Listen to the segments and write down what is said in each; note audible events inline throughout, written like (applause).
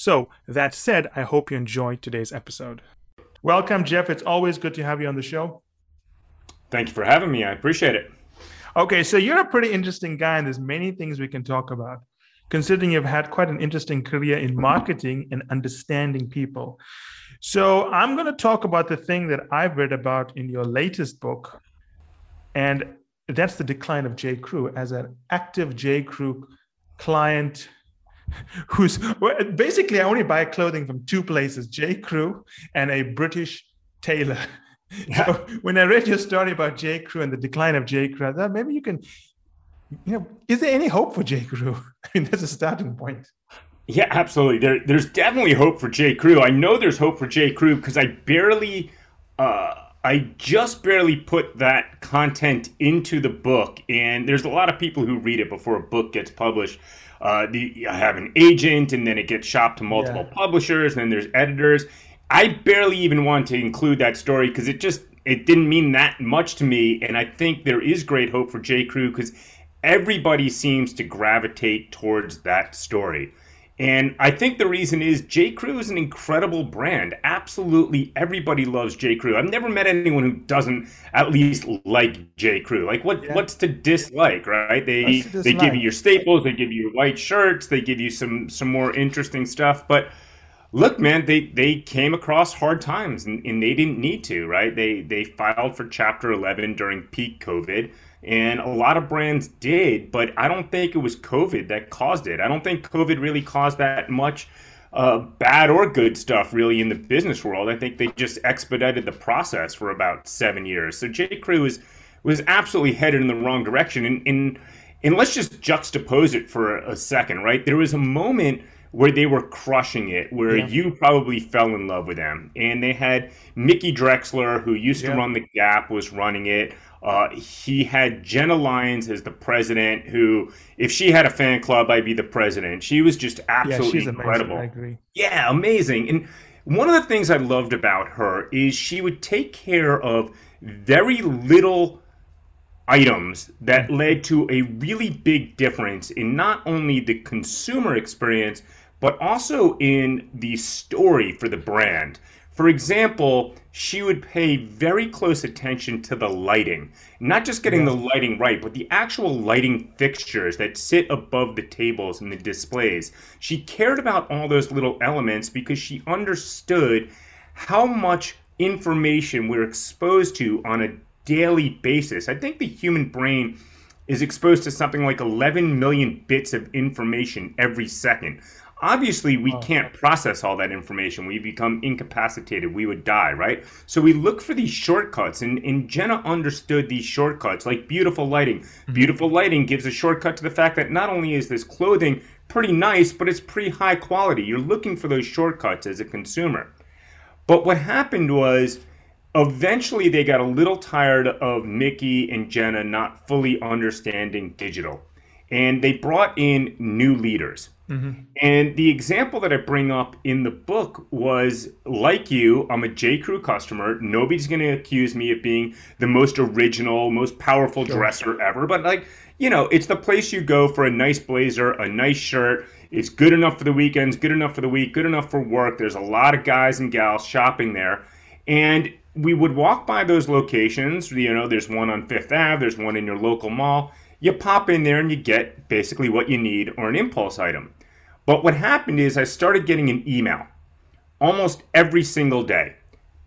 So, that said, I hope you enjoyed today's episode. Welcome, Jeff. It's always good to have you on the show. Thank you for having me. I appreciate it. Okay, so you're a pretty interesting guy, and there's many things we can talk about, considering you've had quite an interesting career in marketing and understanding people. So I'm going to talk about the thing that I've read about in your latest book, and that's the decline of J. Crew as an active J. Crew client (laughs) who's basically I only buy clothing from two places, J. Crew and a British tailor. (laughs) Yeah. So when I read your story about J. Crew and the decline of J. Crew, I thought maybe you can, you know, is there any hope for J. Crew? (laughs) I mean, that's a starting point. Yeah, absolutely. There, there's definitely hope for J. Crew. I know there's hope for J. Crew because I barely, uh, I just barely put that content into the book, and there's a lot of people who read it before a book gets published uh, the, I have an agent, and then it gets shopped to multiple yeah. publishers, and then there's editors. I barely even want to include that story because it just it didn't mean that much to me, and I think there is great hope for J. Crew because everybody seems to gravitate towards that story. And I think the reason is J. Crew is an incredible brand. Absolutely everybody loves J. Crew. I've never met anyone who doesn't at least like J. Crew. Like what yeah. what's to dislike, right? They they give you your staples, they give you your white shirts, they give you some some more interesting stuff, but look man they they came across hard times and, and they didn't need to right they they filed for chapter 11 during peak covid and a lot of brands did, but I don't think it was COVID that caused it. I don't think COVID really caused that much uh, bad or good stuff really in the business world. I think they just expedited the process for about seven years. So J. Crew was was absolutely headed in the wrong direction. And, and and let's just juxtapose it for a second, right? There was a moment where they were crushing it, where yeah. you probably fell in love with them. And they had Mickey Drexler, who used yeah. to run the Gap, was running it. Uh, he had Jenna Lyons as the president, who, if she had a fan club, I'd be the president. She was just absolutely yeah, incredible. Amazing. I agree. Yeah, amazing. And one of the things I loved about her is she would take care of very little items that mm-hmm. led to a really big difference in not only the consumer experience, but also in the story for the brand. For example, she would pay very close attention to the lighting, not just getting the lighting right, but the actual lighting fixtures that sit above the tables and the displays. She cared about all those little elements because she understood how much information we're exposed to on a daily basis. I think the human brain is exposed to something like 11 million bits of information every second. Obviously, we oh. can't process all that information. We become incapacitated. We would die, right? So we look for these shortcuts, and, and Jenna understood these shortcuts, like beautiful lighting. Mm-hmm. Beautiful lighting gives a shortcut to the fact that not only is this clothing pretty nice, but it's pretty high quality. You're looking for those shortcuts as a consumer. But what happened was eventually they got a little tired of Mickey and Jenna not fully understanding digital. And they brought in new leaders. Mm-hmm. And the example that I bring up in the book was like you, I'm a J. Crew customer. Nobody's going to accuse me of being the most original, most powerful sure. dresser ever. But, like, you know, it's the place you go for a nice blazer, a nice shirt. It's good enough for the weekends, good enough for the week, good enough for work. There's a lot of guys and gals shopping there. And we would walk by those locations. You know, there's one on Fifth Ave, there's one in your local mall. You pop in there and you get basically what you need or an impulse item. But what happened is I started getting an email almost every single day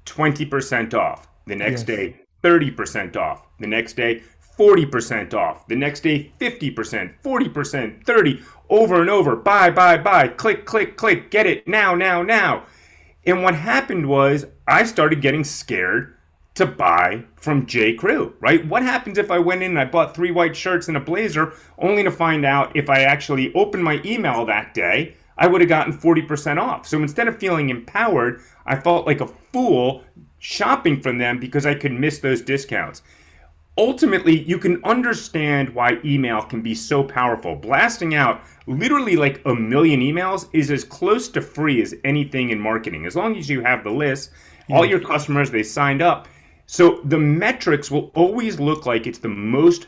20% off. The next yes. day, 30% off. The next day, 40% off. The next day, 50%, 40%, 30 over and over. Buy, buy, buy. Click, click, click. Get it now, now, now. And what happened was I started getting scared to buy from J. Crew, right? What happens if I went in and I bought three white shirts and a blazer, only to find out if I actually opened my email that day, I would have gotten 40% off. So instead of feeling empowered, I felt like a fool shopping from them because I could miss those discounts. Ultimately, you can understand why email can be so powerful. Blasting out literally like a million emails is as close to free as anything in marketing. As long as you have the list, all your customers, they signed up. So the metrics will always look like it's the most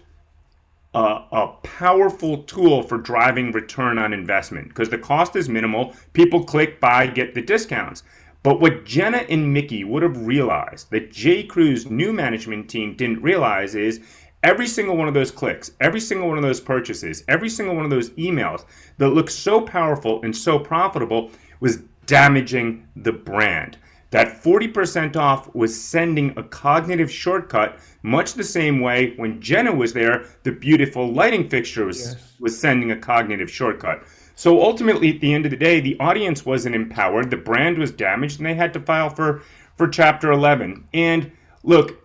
uh, a powerful tool for driving return on investment because the cost is minimal. People click, buy, get the discounts. But what Jenna and Mickey would have realized that J. Crew's new management team didn't realize is every single one of those clicks, every single one of those purchases, every single one of those emails that looked so powerful and so profitable was damaging the brand. That 40% off was sending a cognitive shortcut, much the same way when Jenna was there, the beautiful lighting fixture was, yes. was sending a cognitive shortcut. So ultimately, at the end of the day, the audience wasn't empowered, the brand was damaged, and they had to file for, for Chapter 11. And look,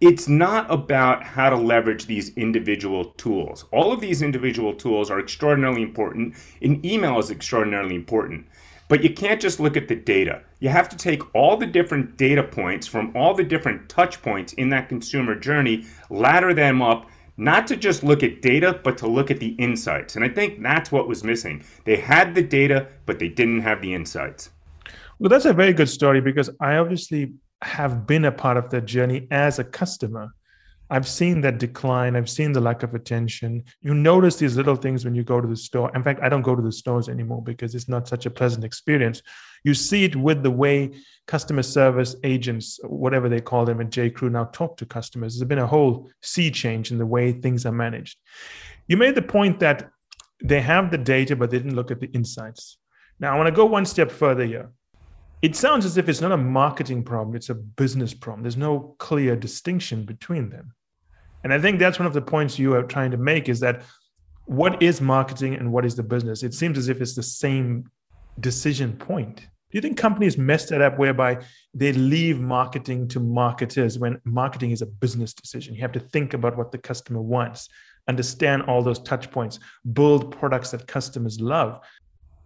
it's not about how to leverage these individual tools. All of these individual tools are extraordinarily important, and email is extraordinarily important. But you can't just look at the data. You have to take all the different data points from all the different touch points in that consumer journey, ladder them up, not to just look at data, but to look at the insights. And I think that's what was missing. They had the data, but they didn't have the insights. Well, that's a very good story because I obviously have been a part of that journey as a customer. I've seen that decline. I've seen the lack of attention. You notice these little things when you go to the store. In fact, I don't go to the stores anymore because it's not such a pleasant experience. You see it with the way customer service agents, whatever they call them at J. Crew, now talk to customers. There's been a whole sea change in the way things are managed. You made the point that they have the data, but they didn't look at the insights. Now, I want to go one step further here. It sounds as if it's not a marketing problem, it's a business problem. There's no clear distinction between them. And I think that's one of the points you are trying to make is that what is marketing and what is the business? It seems as if it's the same decision point. Do you think companies mess that up whereby they leave marketing to marketers when marketing is a business decision? You have to think about what the customer wants, understand all those touch points, build products that customers love.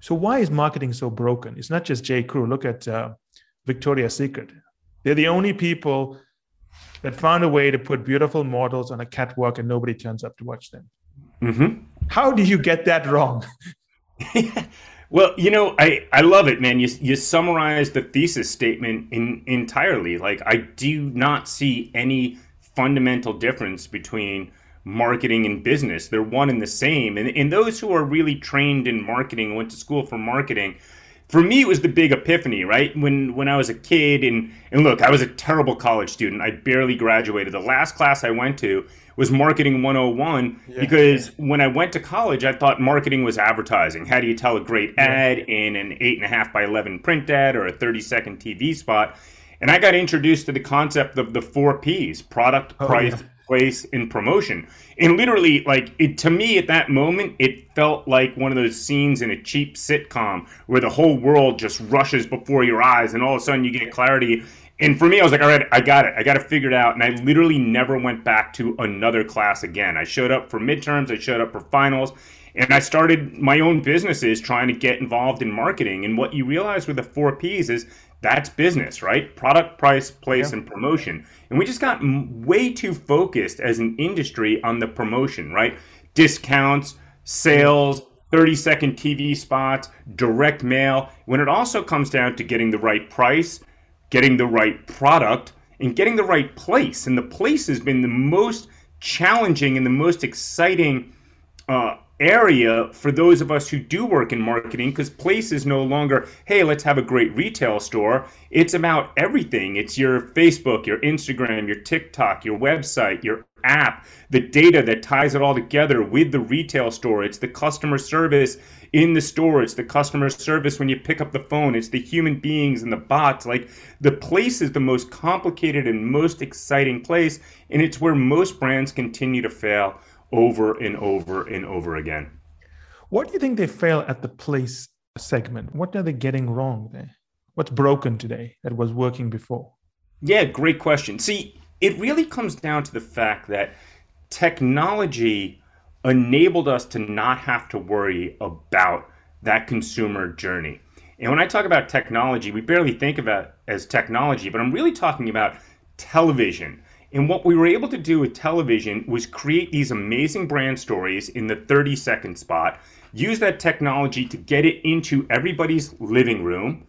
So why is marketing so broken? It's not just J. Crew. Look at uh, Victoria's Secret. They're the only people that found a way to put beautiful models on a catwalk and nobody turns up to watch them. Mm-hmm. How do you get that wrong? (laughs) well, you know, I, I love it, man. You, you summarized the thesis statement in, entirely. Like, I do not see any fundamental difference between marketing and business. They're one and the same. And, and those who are really trained in marketing, went to school for marketing, for me it was the big epiphany right? When when i was a kid and and look i was a terrible college student. I barely graduated. The last class i went to was marketing 101 yeah. because when i went to college i thought marketing was advertising. How do you tell a great ad in an 8.5 by 11 print ad or a 30 second tv spot? And i got introduced to the concept of the four p's product oh, price yeah place in promotion. And literally, like it to me at that moment, it felt like one of those scenes in a cheap sitcom where the whole world just rushes before your eyes, and all of a sudden you get clarity. And for me, I was like, all right, I got it. I got it out. And I literally never went back to another class again. I showed up for midterms, I showed up for finals, and I started my own businesses trying to get involved in marketing. And what you realize with the four P's is that's business, right? Product, price, place, yeah. and promotion. And we just got way too focused as an industry on the promotion, right? Discounts, sales, 30 second TV spots, direct mail, when it also comes down to getting the right price, getting the right product, and getting the right place. And the place has been the most challenging and the most exciting uh, area for those of us who do work in marketing because place is no longer hey let's have a great retail store. It's about everything. It's your facebook your instagram your tiktok your website your app the data that ties it all together with the retail store. It's the customer service in the store. It's the customer service when you pick up the phone. It's the human beings and the bots. Like the place is the most complicated and most exciting place and it's where most brands continue to fail over and over and over again. What do you think they fail at the place segment? What are they getting wrong there? What's broken today that was working before? Yeah, great question. See, it really comes down to the fact that technology enabled us to not have to worry about that consumer journey. And when I talk about technology, we barely think about it as technology, but I'm really talking about television. And what we were able to do with television was create these amazing brand stories in the 30 second spot, use that technology to get it into everybody's living room,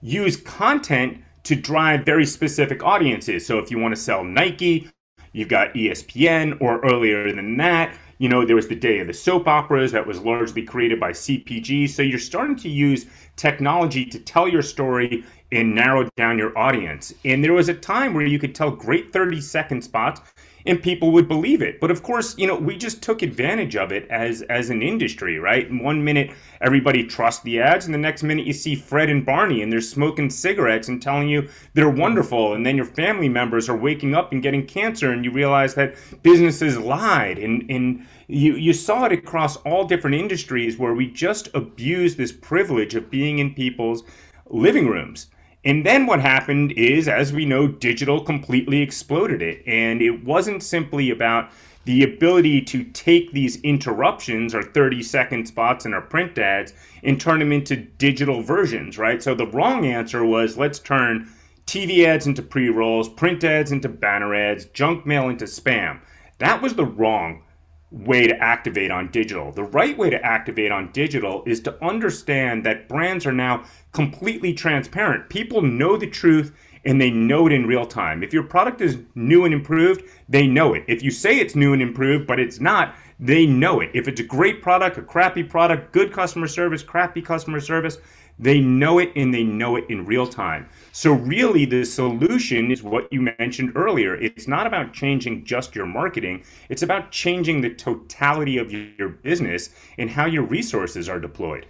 use content to drive very specific audiences. So if you want to sell Nike, you've got ESPN, or earlier than that, you know, there was the day of the soap operas that was largely created by CPG. So you're starting to use technology to tell your story and narrow down your audience. And there was a time where you could tell great 30 second spots and people would believe it. But of course, you know, we just took advantage of it as as an industry, right? One minute everybody trusts the ads, and the next minute you see Fred and Barney and they're smoking cigarettes and telling you they're wonderful, and then your family members are waking up and getting cancer, and you realize that businesses lied, and and you you saw it across all different industries where we just abuse this privilege of being in people's living rooms. And then what happened is, as we know, digital completely exploded it. And it wasn't simply about the ability to take these interruptions or 30 second spots in our print ads and turn them into digital versions, right? So the wrong answer was let's turn TV ads into pre rolls, print ads into banner ads, junk mail into spam. That was the wrong way to activate on digital. The right way to activate on digital is to understand that brands are now completely transparent. People know the truth and they know it in real time. If your product is new and improved, they know it. If you say it's new and improved, but it's not, they know it. If it's a great product, a crappy product, good customer service, crappy customer service, they know it and they know it in real time. So, really, the solution is what you mentioned earlier. It's not about changing just your marketing, it's about changing the totality of your business and how your resources are deployed.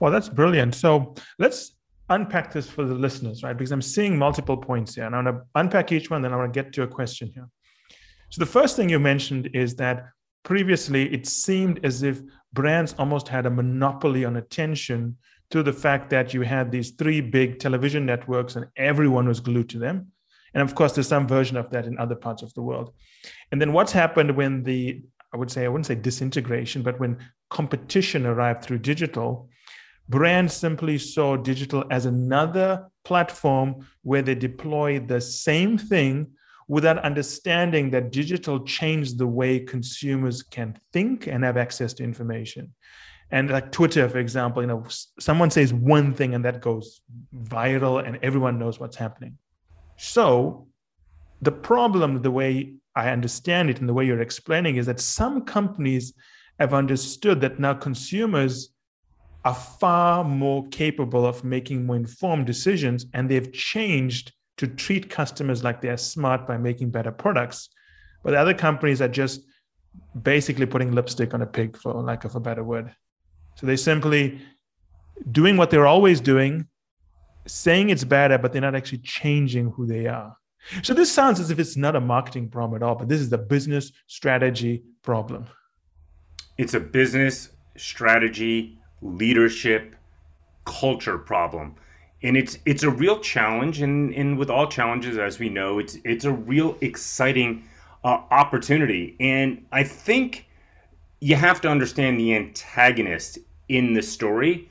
Well, that's brilliant. So, let's unpack this for the listeners, right? Because I'm seeing multiple points here, and I'm going to unpack each one, then I want to get to a question here. So, the first thing you mentioned is that previously it seemed as if brands almost had a monopoly on attention to the fact that you had these three big television networks and everyone was glued to them. And of course, there's some version of that in other parts of the world. And then what's happened when the, I would say, I wouldn't say disintegration, but when competition arrived through digital, brands simply saw digital as another platform where they deploy the same thing without understanding that digital changed the way consumers can think and have access to information and like twitter for example you know someone says one thing and that goes viral and everyone knows what's happening. So the problem the way i understand it and the way you're explaining is that some companies have understood that now consumers are far more capable of making more informed decisions and they've changed to treat customers like they're smart by making better products. But other companies are just basically putting lipstick on a pig for lack of a better word so they're simply doing what they're always doing, saying it's better, but they're not actually changing who they are. So this sounds as if it's not a marketing problem at all, but this is a business strategy problem. It's a business strategy, leadership, culture problem. And it's it's a real challenge, and, and with all challenges, as we know, it's it's a real exciting uh, opportunity. And I think you have to understand the antagonist in the story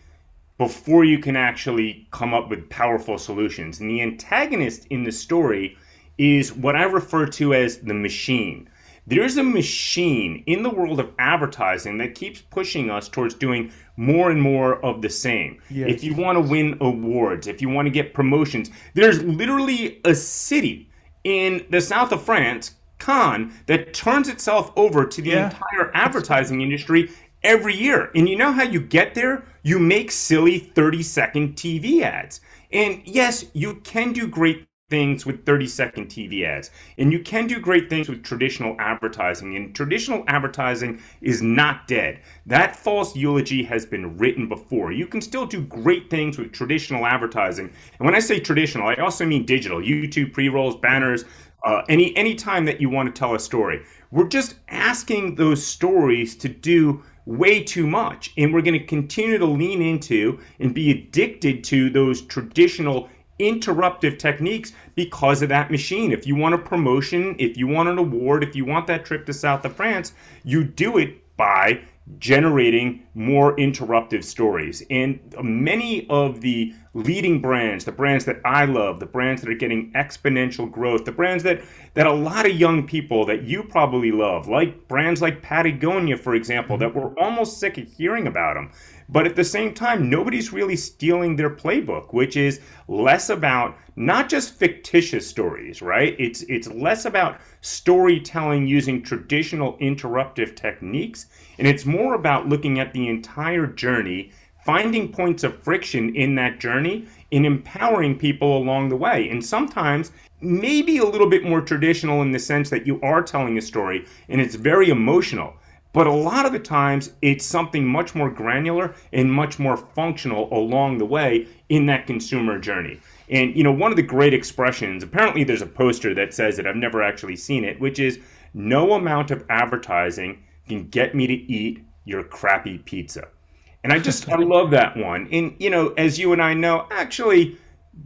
before you can actually come up with powerful solutions. And the antagonist in the story is what I refer to as the machine. There's a machine in the world of advertising that keeps pushing us towards doing more and more of the same. Yes. If you want to win awards, if you want to get promotions, there's literally a city in the south of France Cannes that turns itself over to the yeah. entire advertising industry every year. And you know how you get there? You make silly 30 second TV ads. And yes, you can do great things with 30 second TV ads. And you can do great things with traditional advertising. And traditional advertising is not dead. That false eulogy has been written before. You can still do great things with traditional advertising. And when I say traditional, I also mean digital YouTube pre rolls, banners, uh, any any time that you want to tell a story. We're just asking those stories to do way too much, and we're going to continue to lean into and be addicted to those traditional interruptive techniques because of that machine. If you want a promotion, if you want an award, if you want that trip to south of France, you do it by generating more interruptive stories. And many of the leading brands, the brands that I love, the brands that are getting exponential growth, the brands that that a lot of young people that you probably love, like brands like Patagonia, for example, mm-hmm. that we're almost sick of hearing about them. But at the same time, nobody's really stealing their playbook, which is less about not just fictitious stories, right? It's it's less about storytelling using traditional interruptive techniques, and it's more about looking at the entire journey, finding points of friction in that journey, and empowering people along the way. And sometimes maybe a little bit more traditional in the sense that you are telling a story and it's very emotional. But a lot of the times, it's something much more granular and much more functional along the way in that consumer journey. And, you know, one of the great expressions, apparently there's a poster that says it, I've never actually seen it, which is no amount of advertising can get me to eat your crappy pizza. And I just, I love that one. And, you know, as you and I know, actually,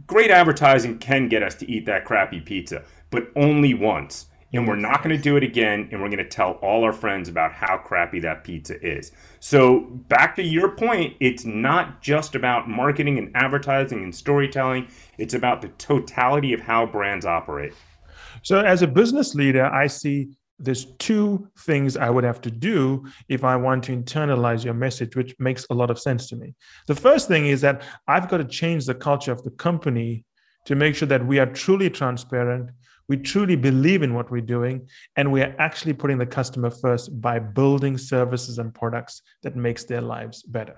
great advertising can get us to eat that crappy pizza, but only once and we're not going to do it again and we're going to tell all our friends about how crappy that pizza is. So back to your point it's not just about marketing and advertising and storytelling. It's about the totality of how brands operate. So as a business leader i see there's two things I would have to do if I want to internalize your message, which makes a lot of sense to me. The first thing is that I've got to change the culture of the company to make sure that we are truly transparent, we truly believe in what we're doing and we are actually putting the customer first by building services and products that makes their lives better.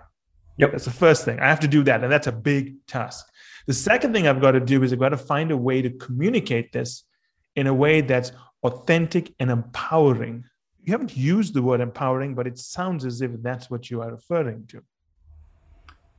Yep. That's the first thing. I have to do that and that's a big task. The second thing i've got to do is i've got to find a way to communicate this in a way that's authentic and empowering. You haven't used the word empowering but it sounds as if that's what you are referring to.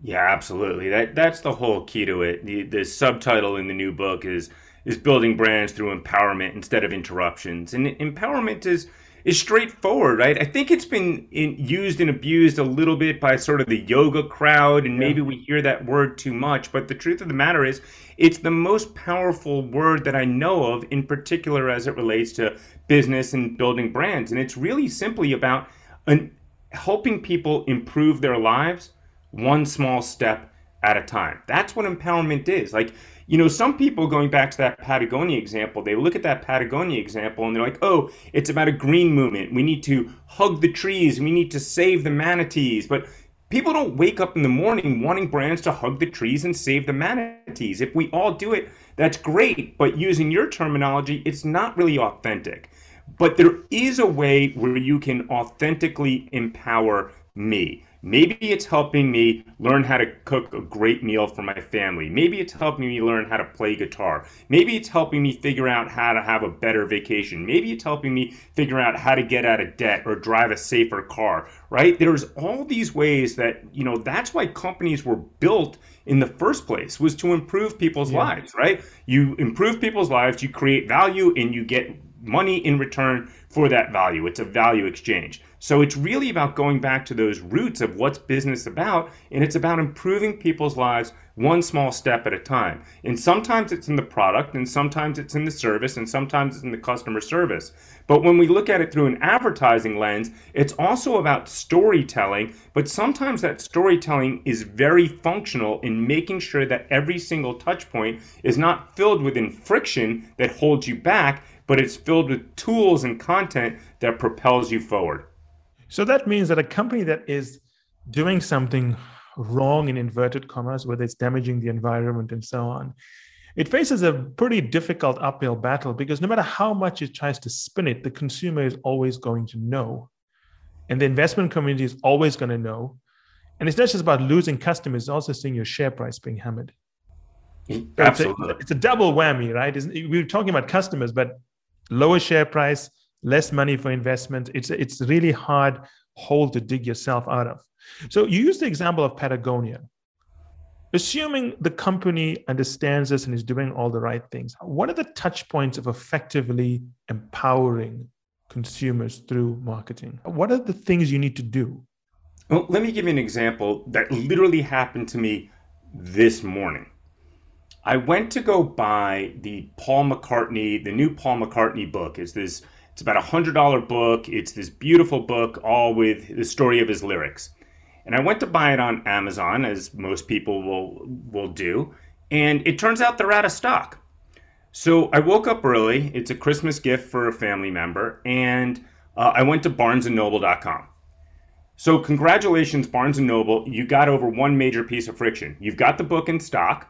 Yeah absolutely. That that's the whole key to it. The, the subtitle in the new book is is building brands through empowerment instead of interruptions. And empowerment is is straightforward, right? I think it's been in, used and abused a little bit by sort of the yoga crowd, and maybe we hear that word too much. But the truth of the matter is, it's the most powerful word that I know of, in particular as it relates to business and building brands. And it's really simply about an, helping people improve their lives one small step at a time. That's what empowerment is. Like you know, some people going back to that Patagonia example, they look at that Patagonia example and they're like, oh, it's about a green movement. We need to hug the trees. We need to save the manatees. But people don't wake up in the morning wanting brands to hug the trees and save the manatees. If we all do it, that's great. But using your terminology, it's not really authentic. But there is a way where you can authentically empower me. Maybe it's helping me learn how to cook a great meal for my family. Maybe it's helping me learn how to play guitar. Maybe it's helping me figure out how to have a better vacation. Maybe it's helping me figure out how to get out of debt or drive a safer car, right? There's all these ways that, you know, that's why companies were built in the first place was to improve people's yeah. lives, right? You improve people's lives, you create value and you get money in return for that value. It's a value exchange. So it's really about going back to those roots of what's business about, and it's about improving people's lives one small step at a time. And sometimes it's in the product, and sometimes it's in the service, and sometimes it's in the customer service. But when we look at it through an advertising lens, it's also about storytelling, but sometimes that storytelling is very functional in making sure that every single touch point is not filled with friction that holds you back, but it's filled with tools and content that propels you forward. So that means that a company that is doing something wrong in inverted commas, whether it's damaging the environment and so on, it faces a pretty difficult uphill battle because no matter how much it tries to spin it, the consumer is always going to know. And the investment community is always going to know. And it's not just about losing customers, it's also seeing your share price being hammered. Absolutely. It's a, it's a double whammy, right? we're talking about customers, but lower share price, less money for investment. It's it's really hard hole to dig yourself out of. So you use the example of Patagonia. Assuming the company understands this and is doing all the right things, what are the touch points of effectively empowering consumers through marketing? What are the things you need to do? Well, let me give you an example that literally happened to me this morning. I went to go buy the Paul McCartney, the new Paul McCartney book is this It's about a hundred dollar book. It's this beautiful book, all with the story of his lyrics. And I went to buy it on Amazon, as most people will will do, and it turns out they're out of stock. So I woke up early. It's a Christmas gift for a family member, and uh, I went to BarnesandNoble.com. So congratulations, Barnes and Noble. You got over one major piece of friction. You've got the book in stock,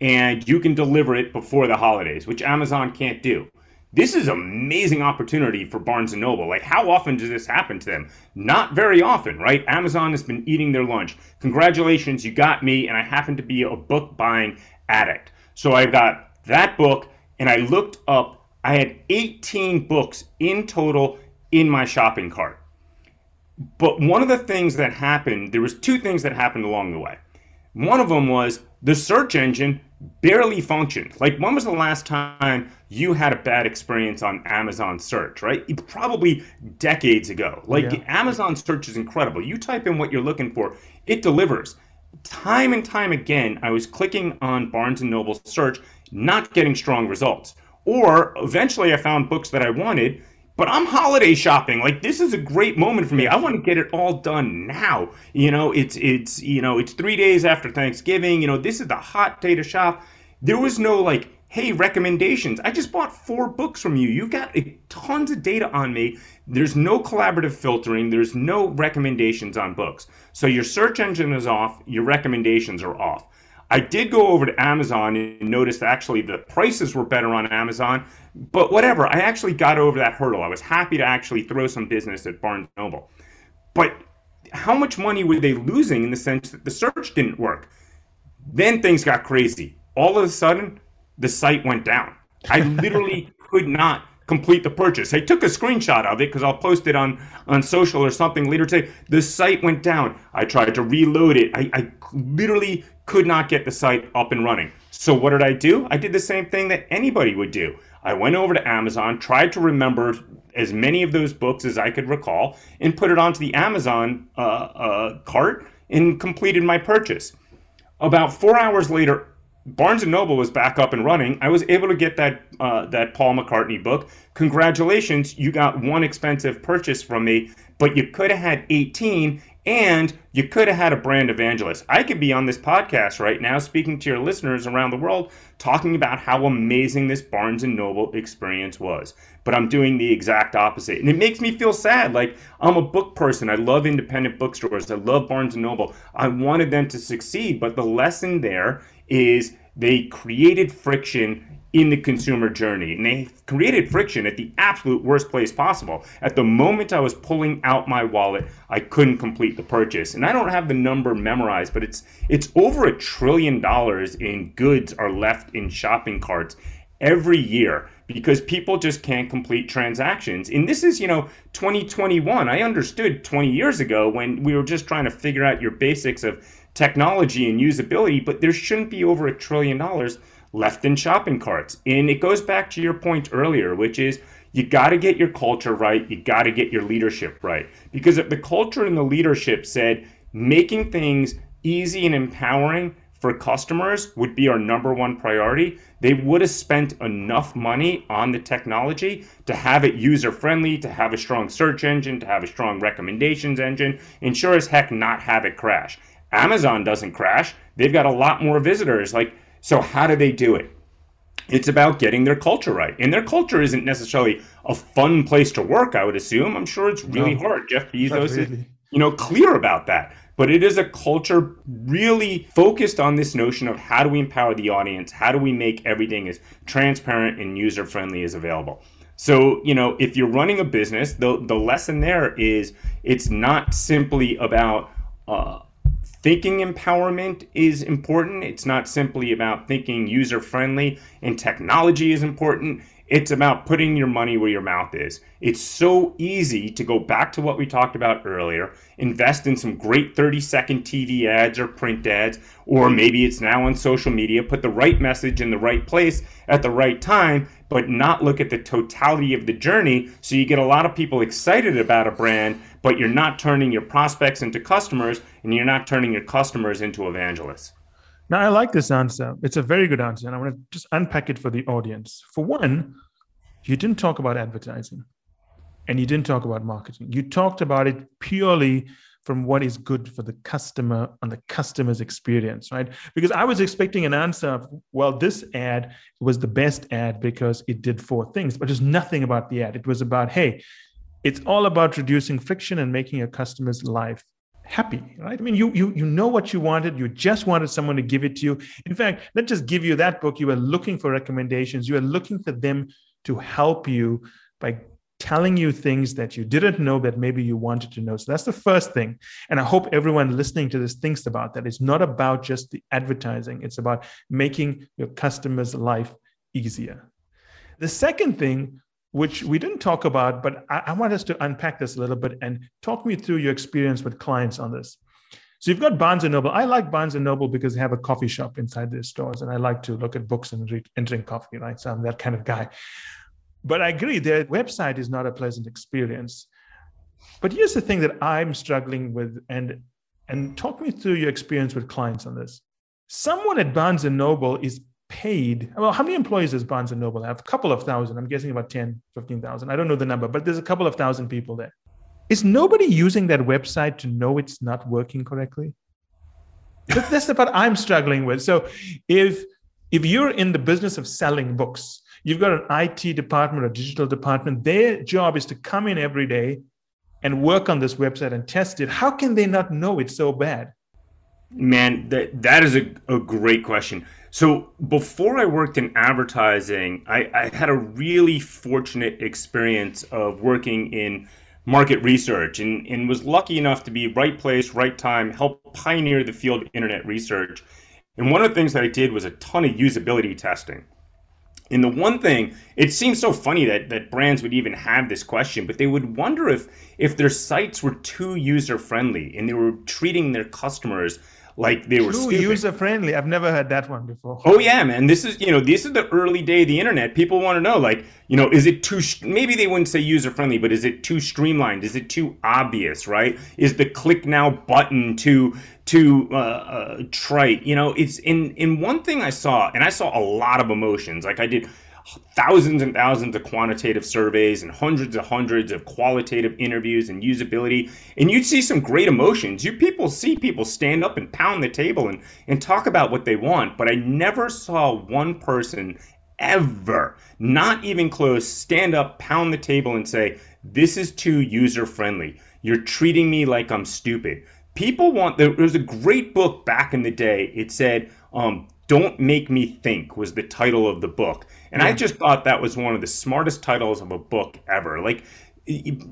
and you can deliver it before the holidays, which Amazon can't do. This is amazing opportunity for Barnes and Noble. Like, how often does this happen to them? Not very often, right? Amazon has been eating their lunch. Congratulations, you got me, and I happen to be a book buying addict. So I got that book, and I looked up. I had 18 books in total in my shopping cart. But one of the things that happened, there was two things that happened along the way. One of them was the search engine barely functioned. Like when was the last time you had a bad experience on Amazon search, right? Probably decades ago. Like yeah. Amazon search is incredible. You type in what you're looking for, it delivers. Time and time again, I was clicking on Barnes and Noble search, not getting strong results. Or eventually I found books that I wanted but I'm holiday shopping. Like this is a great moment for me. I want to get it all done now. You know, it's it's you know, it's 3 days after Thanksgiving. You know, this is the hot day to shop. There was no like, "Hey, recommendations." I just bought 4 books from you. you've got tons of data on me. There's no collaborative filtering. There's no recommendations on books. So your search engine is off, your recommendations are off. I did go over to Amazon and noticed actually the prices were better on Amazon, but whatever. I actually got over that hurdle. I was happy to actually throw some business at Barnes Noble. But how much money were they losing in the sense that the search didn't work? Then things got crazy. All of a sudden, the site went down. I (laughs) literally could not complete the purchase. I took a screenshot of it because I'll post it on, on social or something later today. The site went down. I tried to reload it. I, I literally could not get the site up and running. So what did I do? I did the same thing that anybody would do. I went over to Amazon, tried to remember as many of those books as I could recall, and put it onto the Amazon uh, uh, cart and completed my purchase. About four hours later, Barnes and Noble was back up and running. I was able to get that uh, that Paul McCartney book. Congratulations, you got one expensive purchase from me, but you could have had 18 and you could have had a brand evangelist. I could be on this podcast right now speaking to your listeners around the world talking about how amazing this Barnes and Noble experience was. But I'm doing the exact opposite. And it makes me feel sad. Like I'm a book person. I love independent bookstores. I love Barnes and Noble. I wanted them to succeed, but the lesson there is they created friction in the consumer journey. And they created friction at the absolute worst place possible. At the moment I was pulling out my wallet, I couldn't complete the purchase. And I don't have the number memorized, but it's it's over a trillion dollars in goods are left in shopping carts every year because people just can't complete transactions. And this is, you know, 2021. I understood 20 years ago when we were just trying to figure out your basics of technology and usability, but there shouldn't be over a trillion dollars left in shopping carts. And it goes back to your point earlier, which is you got to get your culture right, you got to get your leadership right. Because if the culture and the leadership said making things easy and empowering for customers would be our number one priority, they would have spent enough money on the technology to have it user friendly, to have a strong search engine, to have a strong recommendations engine, and sure as heck not have it crash. Amazon doesn't crash. They've got a lot more visitors. Like so, how do they do it? It's about getting their culture right. And their culture isn't necessarily a fun place to work, I would assume. I'm sure it's really no, hard. Jeff Bezos really. is, you know, clear about that. But it is a culture really focused on this notion of how do we empower the audience? How do we make everything as transparent and user friendly as available? So, you know, if you're running a business, the, the lesson there is it's not simply about uh, thinking empowerment is important. It's not simply about thinking user friendly and technology is important. It's about putting your money where your mouth is. It's so easy to go back to what we talked about earlier, invest in some great 30 second TV ads or print ads, or maybe it's now on social media, put the right message in the right place at the right time, but not look at the totality of the journey. So you get a lot of people excited about a brand, but you're not turning your prospects into customers and you're not turning your customers into evangelists. Now, I like this answer. It's a very good answer. And I want to just unpack it for the audience. For one, you didn't talk about advertising. and you didn't talk about marketing. You talked about it purely from what is good for the customer and the customer's experience, right? Because I was expecting an answer of, well, this ad was the best ad because it did four things, but there's nothing about the ad. It was about, hey, it's all about reducing friction and making your customer's life happy right i mean you you you know what you wanted you just wanted someone to give it to you in fact not just give you that book you were looking for recommendations you were looking for them to help you by telling you things that you didn't know that maybe you wanted to know. So that's the first thing. And I hope everyone listening to this thinks about that. It's not about just the advertising, it's about making your customer's life easier. The second thing, which we didn't talk about, but I, I want us to unpack this a little bit and talk me through your experience with clients on this. So you've got Barnes and Noble. I like Barnes and Noble because they have a coffee shop inside their stores, and I like to look at books and read and drink coffee. Right, so I'm that kind of guy. But I agree, their website is not a pleasant experience. But here's the thing that I'm struggling with, and and talk me through your experience with clients on this. Someone at Barnes and Noble is paid. Well, how many employees does Barnes and Noble have? A couple of thousand. I'm guessing about 10, 15,000. I don't know the number, but there's a couple of thousand people there. Is nobody using that website to know it's not working correctly? (laughs) That's the part I'm struggling with. So if if you're in the business of selling books, You've got an IT department or digital department. Their job is to come in every day and work on this website and test it. How can they not know it's so bad? Man, that that is a, a great question. So before I worked in advertising, I, I had a really fortunate experience of working in market research and, and was lucky enough to be right place, right time, help pioneer the field of internet research. And one of the things that I did was a ton of usability testing. And the one thing, it seems so funny that, that brands would even have this question, but they would wonder if if their sites were too user friendly and they were treating their customers like they were too user friendly. I've never heard that one before. Oh yeah, man. This is you know this is the early day of the internet. People want to know like you know is it too maybe they wouldn't say user friendly, but is it too streamlined? Is it too obvious? Right? Is the click now button too too uh, uh, trite? You know, it's in in one thing I saw, and I saw a lot of emotions. Like I did thousands and thousands of quantitative surveys and hundreds and hundreds of qualitative interviews and usability and you'd see some great emotions. You people see people stand up and pound the table and, and talk about what they want but i never saw one person ever not even close stand up pound the table and say this is too user friendly you're treating me like i'm stupid. People want there was a great book back in the day. It said um, don't Make Me Think was the title of the book. And yeah. I just thought that was one of the smartest titles of a book ever. Like,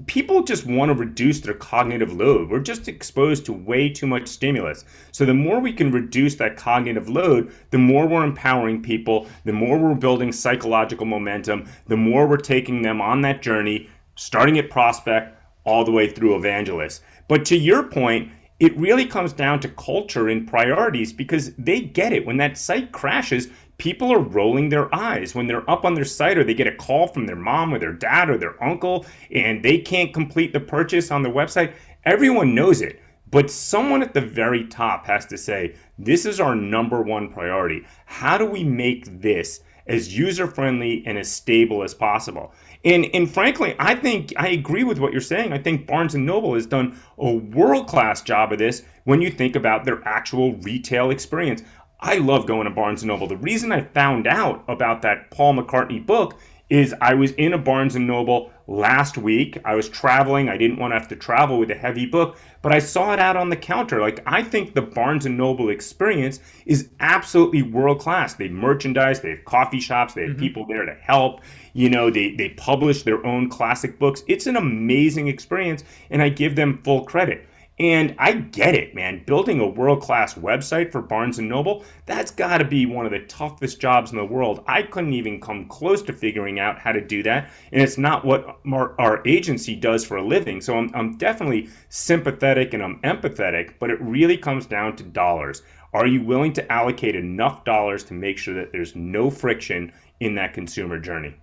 people just want to reduce their cognitive load. We're just exposed to way too much stimulus. So, the more we can reduce that cognitive load, the more we're empowering people, the more we're building psychological momentum, the more we're taking them on that journey, starting at prospect all the way through evangelist. But to your point, it really comes down to culture and priorities because they get it. When that site crashes, people are rolling their eyes. When they're up on their site or they get a call from their mom or their dad or their uncle and they can't complete the purchase on their website, everyone knows it. But someone at the very top has to say, this is our number one priority. How do we make this as user friendly and as stable as possible? And and frankly, I think I agree with what you're saying. I think Barnes and Noble has done a world class job of this when you think about their actual retail experience. I love going to Barnes and Noble. The reason I found out about that Paul McCartney book is I was in a Barnes and Noble last week. I was traveling. I didn't want to have to travel with a heavy book, but I saw it out on the counter. Like I think the Barnes and Noble experience is absolutely world class. They merchandise, they have coffee shops, they have mm-hmm. people there to help. You know, they they publish their own classic books. It's an amazing experience and I give them full credit. And I get it, man. Building a world-class website for Barnes and Noble, that's got to be one of the toughest jobs in the world. I couldn't even come close to figuring out how to do that, and it's not what our, our agency does for a living. So I'm, I'm definitely sympathetic and I'm empathetic, but it really comes down to dollars. Are you willing to allocate enough dollars to make sure that there's no friction in that consumer journey?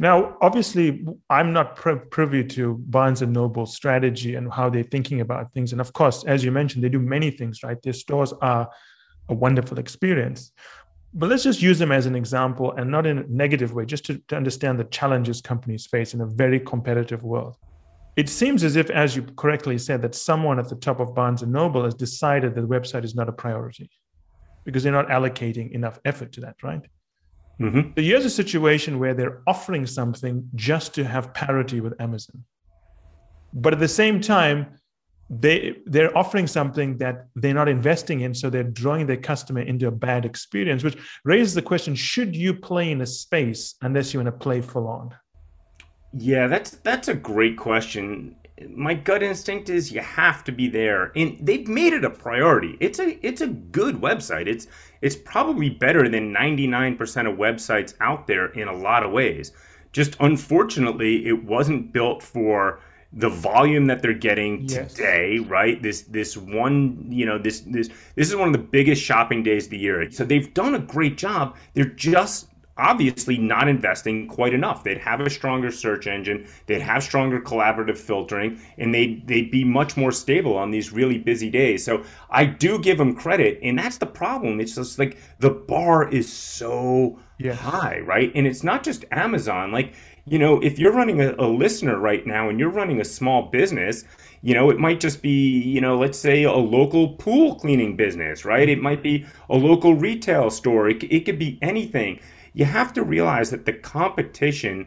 Now, obviously, I'm not privy to Barnes and Noble's strategy and how they're thinking about things. And of course, as you mentioned, they do many things, right? Their stores are a wonderful experience. but let's just use them as an example and not in a negative way, just to, to understand the challenges companies face in a very competitive world. It seems as if, as you correctly said, that someone at the top of Barnes and Noble has decided that the website is not a priority because they're not allocating enough effort to that, right? Mm-hmm. So here's a situation where they're offering something just to have parity with Amazon. But at the same time, they they're offering something that they're not investing in so they're drawing their customer into a bad experience which raises the question should you play in a space unless you want to play full on yeah that's that's a great question my gut instinct is you have to be there and they've made it a priority it's a it's a good website it's it's probably better than 99% of websites out there in a lot of ways just unfortunately it wasn't built for the volume that they're getting yes. today, right? This this one, you know, this this this is one of the biggest shopping days of the year. So they've done a great job. They're just obviously not investing quite enough. They'd have a stronger search engine, they'd have stronger collaborative filtering, and they'd, they'd be much more stable on these really busy days. So I do give them credit, and that's the problem. It's just like the bar is so high, right? And it's not just Amazon. Like you know, if you're running a, a, listener right now and you're running a small business, you know, it might just be, you know, let's say a local pool cleaning business, right? It might be a local retail store. It, it could be anything. You have to realize that the competition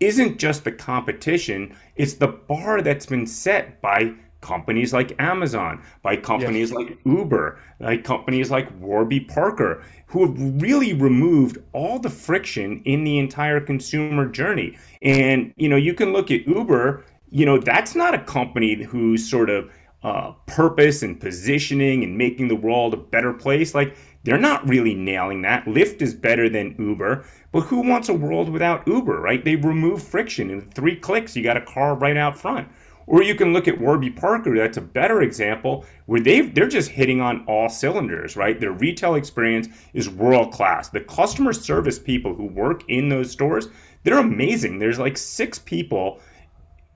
isn't just the competition, it's the bar that's been set by companies like Amazon, by companies yes. like Uber, like companies like Warby Parker, who have really removed all the friction in the entire consumer journey. And you know, you can look at Uber. You know, that's not a company whose sort of uh, purpose and positioning and making the world a better place. Like they're not really nailing that. Lyft is better than Uber, but who wants a world without Uber, right? They remove friction. In three clicks, you got a car right out front. Or you can look at Warby Parker, that's a better example, where they they're just hitting on all cylinders, right? Their retail experience is world class. The customer service people who work in those stores, they're amazing. There's like six people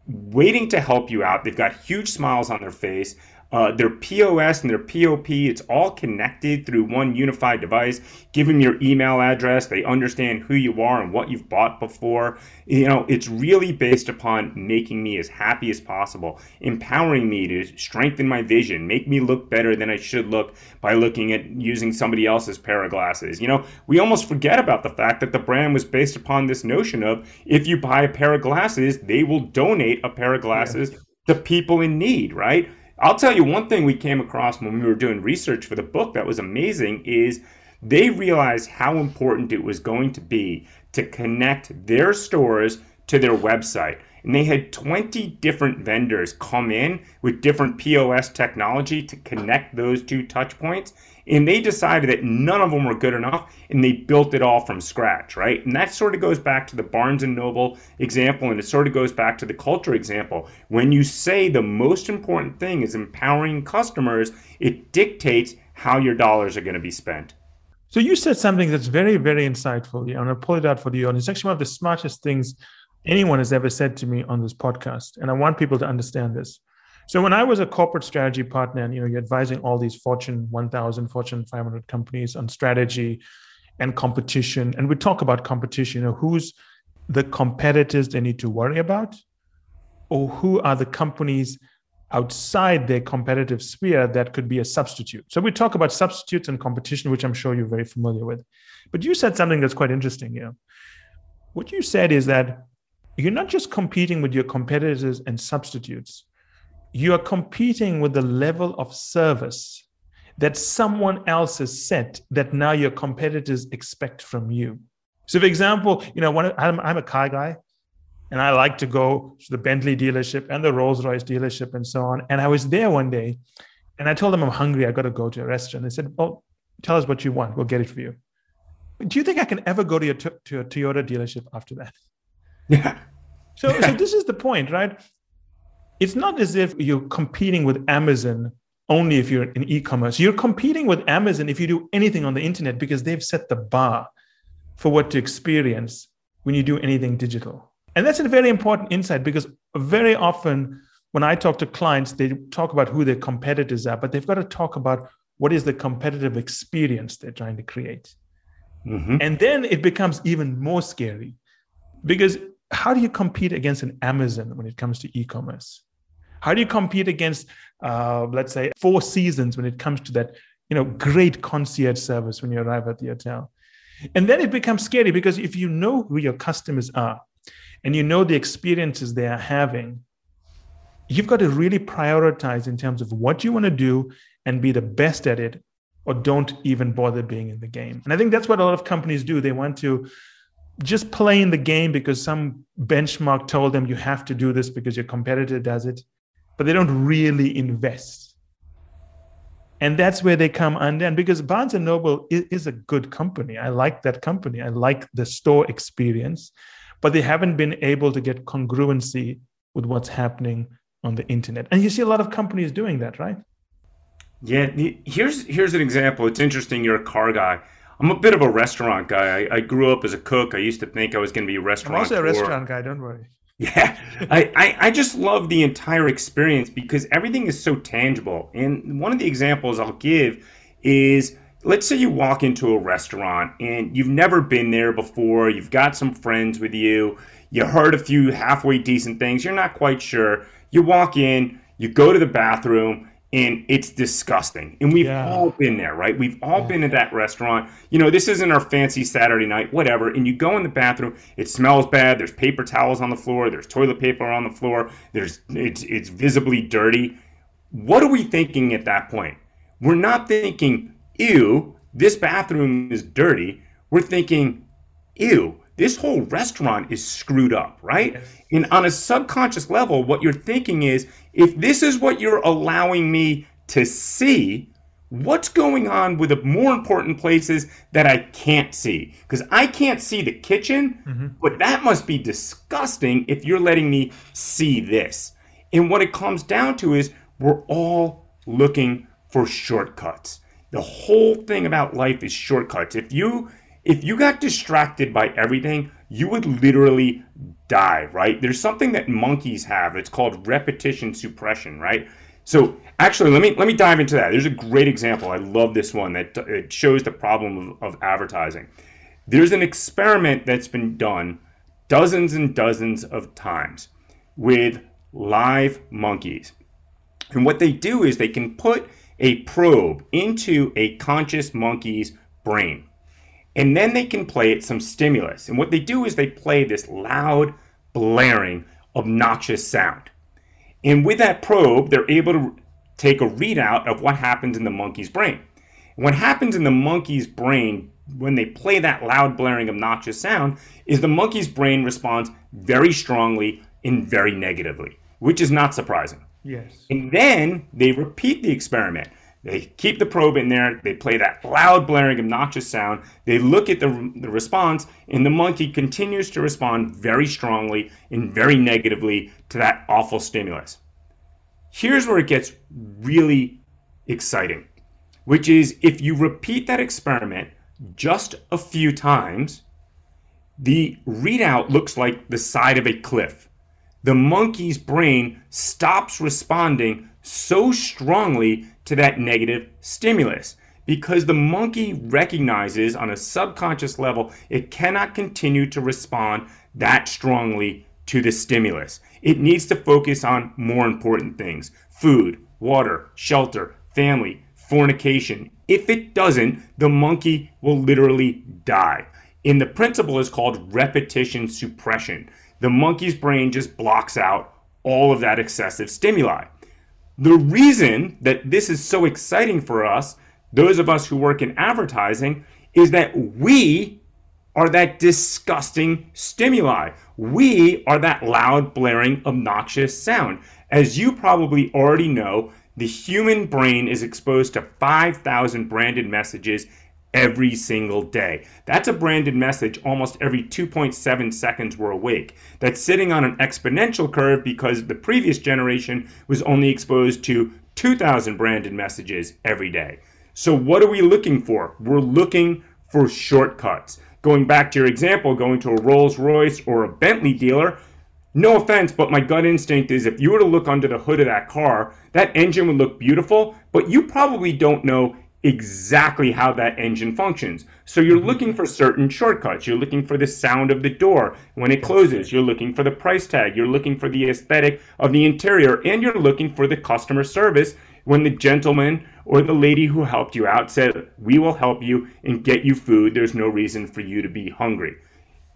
waiting to help you out. They've got huge smiles on their face. Uh, their POS and their POP, it's all connected through one unified device. Give them your email address. They understand who you are and what you've bought before. You know, it's really based upon making me as happy as possible, empowering me to strengthen my vision, make me look better than I should look by looking at using somebody else's pair of glasses. You know, we almost forget about the fact that the brand was based upon this notion of if you buy a pair of glasses, they will donate a pair of glasses. Yeah. To people in need, right? I'll tell you one thing we came across when we were doing research for the book that was amazing is they realized how important it was going to be to connect their stores to their website. And they had 20 different vendors come in with different POS technology to connect those two touch points and they decided that none of them were good enough and they built it all from scratch right? And that sort of goes back to the barnes and noble example and it sort of goes back to the culture example. When you say the most important thing is empowering customers it dictates how your dollars are going to be spent. So you said something that's very very insightful. I'm going to pull it out for the audience. It's actually one of the smartest things anyone has ever said to me on this podcast and i want people to understand this so when I was a corporate strategy partner, and you know, you're advising all these Fortune 1000, Fortune 500 companies on strategy and competition, and we talk about competition. You know, who's the competitors they need to worry about, or who are the companies outside their competitive sphere that could be a substitute. So we talk about substitutes and competition, which I'm sure you're very familiar with. But you said something that's quite interesting here. What you said is that you're not just competing with your competitors and substitutes you are competing with the level of service that someone else has set that now your competitors expect from you. So, for example, you know, when I'm, I'm a car guy, and I like to go to the Bentley dealership and the Rolls Royce dealership and so on. And I was there one day, and I told them I'm hungry. I got to go to a restaurant. They said, "Well, tell us what you want. We'll get it for you." Do you think I can ever go to, your, to a Toyota dealership after that? Yeah. So, so this is the point, right? It's not as if you're competing with Amazon only if you're in e-commerce. You're competing with Amazon if you do anything on the internet because they've set the bar for what to experience when you do anything digital. And that's a very important insight because very often when I talk to clients, they talk about who their competitors are, but they've got to talk about what is the competitive experience they're trying to create. Mm-hmm. And then it becomes even more scary because how do you compete against an Amazon when it comes to e commerce? How do you compete against, uh, let's say, Four Seasons when it comes to that, you know, great concierge service when you arrive at the hotel? And then it becomes scary because if you know who your customers are and you know the experiences they are having, you've got to really prioritize in terms of what you want to do and be the best at it or don't even bother being in the game. And I think that's what a lot of companies do. They want to just play in the game because some benchmark told them you have to do this because your competitor does it, but they don't really invest. And that's where they come under. And because Barnes and Noble is, is a good company, I like that company. I like the store experience, but they haven't been able to get congruency with what's happening on the internet. And you see a lot of companies doing that, right? Yeah, here's here's an example. It's interesting. You're a car guy. I'm a bit of a restaurant guy. I, I grew up as a cook. I used to think I was going to be a restaurant. I'm also a restaurant guy. Don't worry. Yeah, I, I, I just love the entire experience because everything is so tangible. And one of the examples I'll give is let's say you walk into a restaurant and you've never been there before. You've got some friends with you. You heard a few halfway decent things. You're not quite sure. You walk in. You go to the bathroom and it's disgusting. And we've yeah. all been there, right? We've all yeah. been at that restaurant. You know, this isn't our fancy Saturday night, whatever. And you go in the bathroom, it smells bad. There's paper towels on the floor. There's toilet paper on the floor. There's it's it's visibly dirty. What are we thinking at that point? We're not thinking, ew, this bathroom is dirty. We're thinking, ew, this whole restaurant is screwed up, right? And on a subconscious level, what you're thinking is if this is what you're allowing me to see, what's going on with the more important places that I can't see? Because I can't see the kitchen, mm-hmm. but that must be disgusting if you're letting me see this. And what it comes down to is we're all looking for shortcuts. The whole thing about life is shortcuts. If you if you got distracted by everything, you would literally die, right? There's something that monkeys have. It's called repetition suppression, right? So actually, let me let me dive into that. There's a great example. I love this one that uh, it shows the problem of, of advertising. There's an experiment that's been done dozens and dozens of times with live monkeys. And what they do is they can put a probe into a conscious monkey's brain. And then they can play it some stimulus. And what they do is they play this loud, blaring, obnoxious sound. And with that probe, they're able to take a readout of what happens in the monkey's brain. what happens in the monkey's brain when they play that loud, blaring, obnoxious sound is the monkey's brain responds very strongly and very negatively, which is not surprising. Yes. And then they repeat the experiment. They keep the probe in there. They play that loud, blaring, obnoxious sound. They look at the, the response, and the monkey continues to respond very strongly and very negatively to that awful stimulus. Here's where it gets really exciting, which is if you repeat that experiment just a few times, the readout looks like the side of a cliff. The monkey's brain stops responding so strongly to that negative stimulus because the monkey recognizes on a subconscious level it cannot continue to respond that strongly to the stimulus. It needs to focus on more important things food, water, shelter, family, fornication. If it doesn't, the monkey will literally die. And the principle is called repetition suppression. The monkey's brain just blocks out all of that excessive stimuli. The reason that this is so exciting for us, those of us who work in advertising, is that we are that disgusting stimuli. We are that loud, blaring, obnoxious sound. As you probably already know, the human brain is exposed to 5,000 branded messages every single day. That's a branded message almost every 2.7 seconds we're awake. That's sitting on an exponential curve because the previous generation was only exposed to 2,000 branded messages every day. So, what are we looking for? We're looking for shortcuts. Going back to your example, going to a Rolls Royce or a Bentley dealer, no offense, but my gut instinct is if you were to look under the hood of that car, that engine would look beautiful, but you probably don't know exactly how that engine functions. So you're mm-hmm. looking for certain shortcuts. You're looking for the sound of the door when it closes. You're looking for the price tag. You're looking for the aesthetic of the interior. And you're looking for the customer service when the gentleman or the lady who helped you out said, We will help you and get you food. There's no reason for you to be hungry.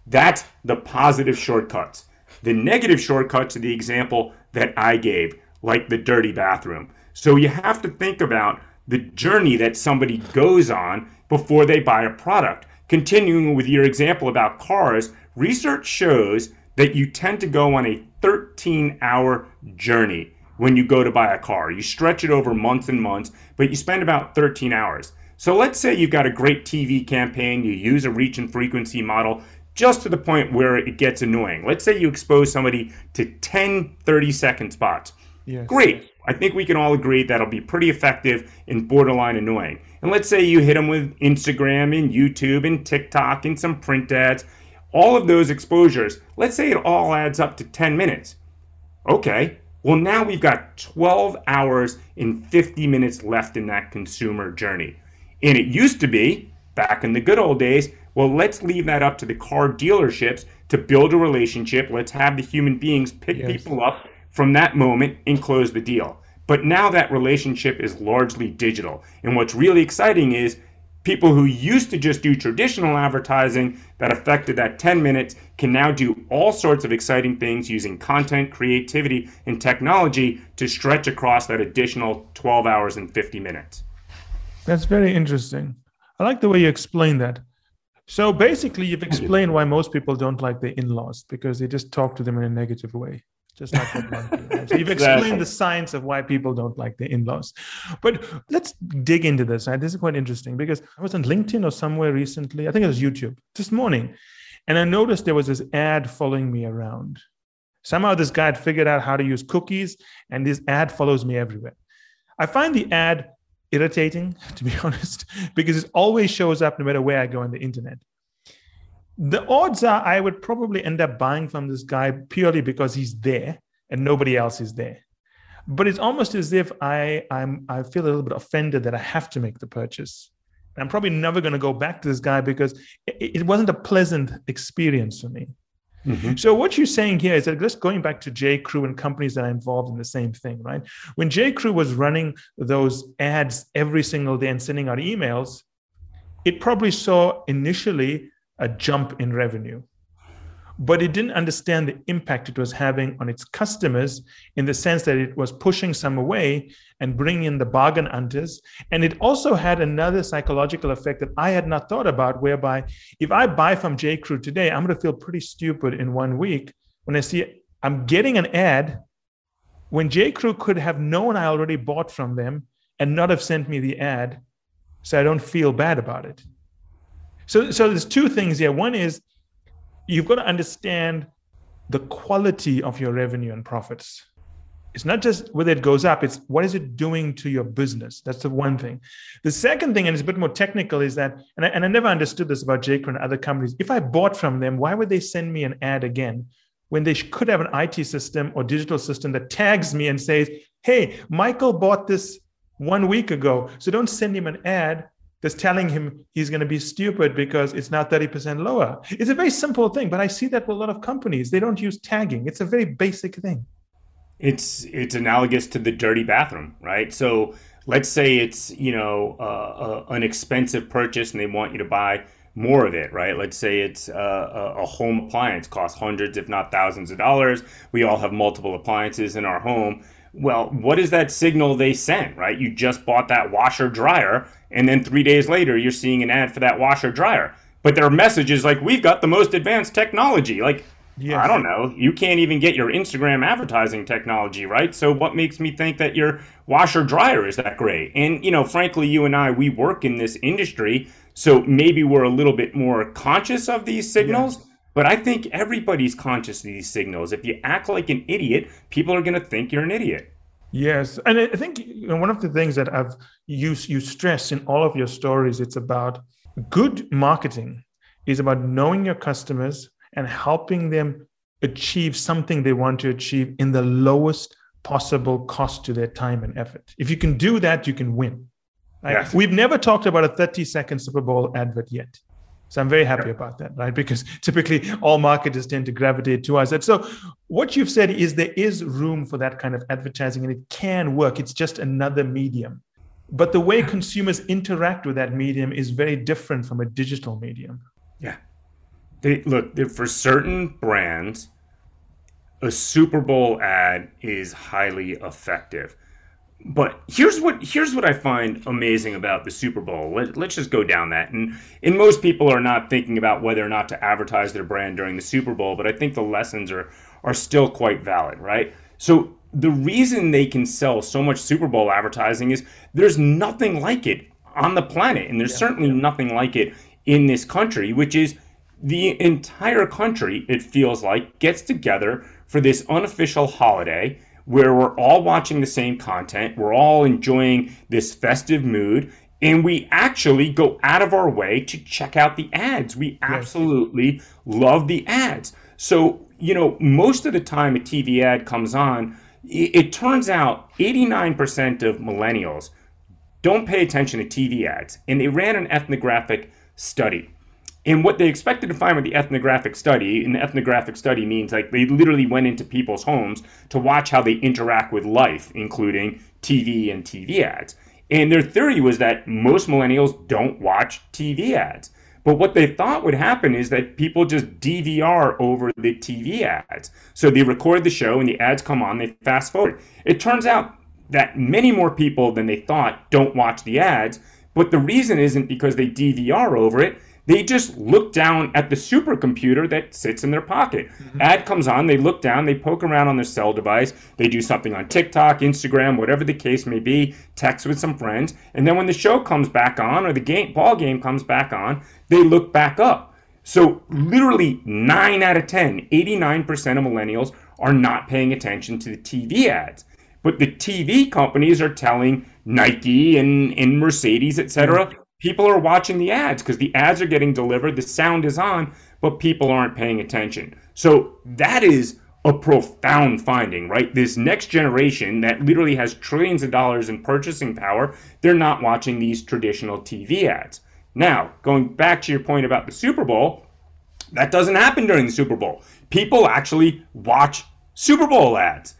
That's the positive shortcuts. The negative shortcuts are the example that I gave, like the dirty bathroom. So you have to think about the journey that somebody goes on before they buy a product. Continuing with your example about cars, research shows that you tend to go on a 13 hour journey when you go to buy a car. You stretch it over months and months, but you spend about 13 hours. So let's say you've got a great TV campaign, you use a reach and frequency model just to the point where it gets annoying. Let's say you expose somebody to 10 30 second spots. Yes. Great. I think we can all agree that'll be pretty effective and borderline annoying. And let's say you hit them with Instagram and YouTube and TikTok and some print ads. All of those exposures, let's say it all adds up to 10 minutes. Okay, well, now we've got 12 hours and 50 minutes left in that consumer journey. And it used to be, back in the good old days, well, let's leave that up to the car dealerships to build a relationship. Let's have the human beings pick yes. people up from that moment and close the deal. But now that relationship is largely digital. And what's really exciting is people who used to just do traditional advertising that affected that 10 minutes can now do all sorts of exciting things using content, creativity, and technology to stretch across that additional 12 hours and 50 minutes. That's very interesting. I like the way you explain that. So basically, you've explained why most people don't like the in laws because they just talk to them in a negative way just like right? So you've explained the science of why people don't like the in-laws. But let's dig into this. This is quite interesting because I was on LinkedIn or somewhere recently. I think it was YouTube this morning, and I noticed there was this ad following me around. Somehow this guy had figured out how to use cookies, and this ad follows me everywhere. I find the ad irritating, (laughs) to be (laughs) honest, because it always shows up no matter where I go on the internet the odds are I would probably end up buying from this guy purely because he's there and nobody else is there. But it's almost as if I I'm I feel a little bit offended that I have to make the purchase. And I'm probably never going to go back to this guy because it, it wasn't a pleasant experience for me. Mm-hmm. So what you're saying here is that just going back to J. Crew and companies that are involved in the same thing, right? When J. Crew was running those ads every single day and sending out emails, it probably saw initially a jump in revenue. But it didn't understand the impact it was having on its customers in the sense that it was pushing some away and bringing in the bargain hunters. And it also had another psychological effect that I had not thought about, whereby if I buy from J. Crew today, I'm going to feel pretty stupid in one week when I see I'm getting an ad when J. Crew could have known I already bought from them and not have sent me the ad. So I don't feel bad about it. So, so there's two things here. One is you've got to understand the quality of your revenue and profits. It's not just whether it goes up, it's what is it doing to your business. That's the one thing. The second thing, and it's a bit more technical, is that, and I, and I never understood this about J. Crew and other companies. If I bought from them, why would they send me an ad again when they could have an IT system or digital system that tags me and says, hey, Michael bought this one week ago. So don't send him an ad just telling him he's going to be stupid because it's now 30% lower. It's a very simple thing, but I see that with a lot of companies. They don't use tagging. It's a very basic thing. It's it's analogous to the dirty bathroom, right? So let's say it's you know uh, uh, an expensive purchase and they want you to buy more of it, right? Let's say it's uh, a home appliance costs hundreds, if not thousands of dollars. We all have multiple appliances in our home. Well, what is that signal they sent, right? You just bought that washer dryer, and then three days later, you're seeing an ad for that washer dryer. But their message is like, we've got the most advanced technology. Like, yes. I don't know. You can't even get your Instagram advertising technology, right? So, what makes me think that your washer dryer is that great? And, you know, frankly, you and I, we work in this industry. So maybe we're a little bit more conscious of these signals. Yes. But I think everybody's conscious of these signals. If you act like an idiot, people are going to think you're an idiot. Yes, and I think you know, one of the things that I've used you stress in all of your stories, it's about good marketing is about knowing your customers and helping them achieve something they want to achieve in the lowest possible cost to their time and effort. If you can do that, you can win. Yes. We've never talked about a 30 second Super Bowl advert yet. So I'm very happy about that, right? Because typically all marketers tend to gravitate towards that. So what you've said is there is room for that kind of advertising and it can work. It's just another medium. But the way consumers interact with that medium is very different from a digital medium. Yeah. They look for certain brands, a Super Bowl ad is highly effective. But here's what here's what I find amazing about the Super Bowl. Let, us just go down that. And and most people are not thinking about whether or not to advertise their brand during the Super Bowl, but I think the lessons are are still quite valid, right? So the reason they can sell so much Super Bowl advertising is there's nothing like it on the planet, and there's yeah. certainly nothing like it in this country, which is the entire country, it feels like, gets together for this unofficial holiday where we're all watching the same content, we're all enjoying this festive mood, and we actually go out of our way to check out the ads. We absolutely yes. love the ads. So, you know, most of the time a TV ad comes on, it, turns out 89% of millennials don't pay attention to TV ads. And they ran an ethnographic study. And what they expected to find with the ethnographic study, and the ethnographic study means like they literally went into people's homes to watch how they interact with life, including TV and TV ads. And their theory was that most millennials don't watch TV ads. But what they thought would happen is that people just DVR over the TV ads. So they record the show and the ads come on, they fast forward. It turns out that many more people than they thought don't watch the ads. But the reason isn't because they DVR over it. They just look down at the supercomputer that sits in their pocket. Mm-hmm. Ad comes on, they look down, they poke around on their cell device, they do something on TikTok, Instagram, whatever the case may be, text with some friends, and then when the show comes back on or the game ball game comes back on, they look back up. So literally 9 out of 10, 89% of millennials are not paying attention to the TV ads. But the TV companies are telling Nike and, and Mercedes, etc., mm-hmm people are watching the ads because the ads are getting delivered, the sound is on, but people aren't paying attention. So that is a profound finding, right? This next generation that literally has trillions of dollars in purchasing power, they're not watching these traditional TV ads. Now, going back to your point about the Super Bowl, that doesn't happen during the Super Bowl. People actually watch Super Bowl ads.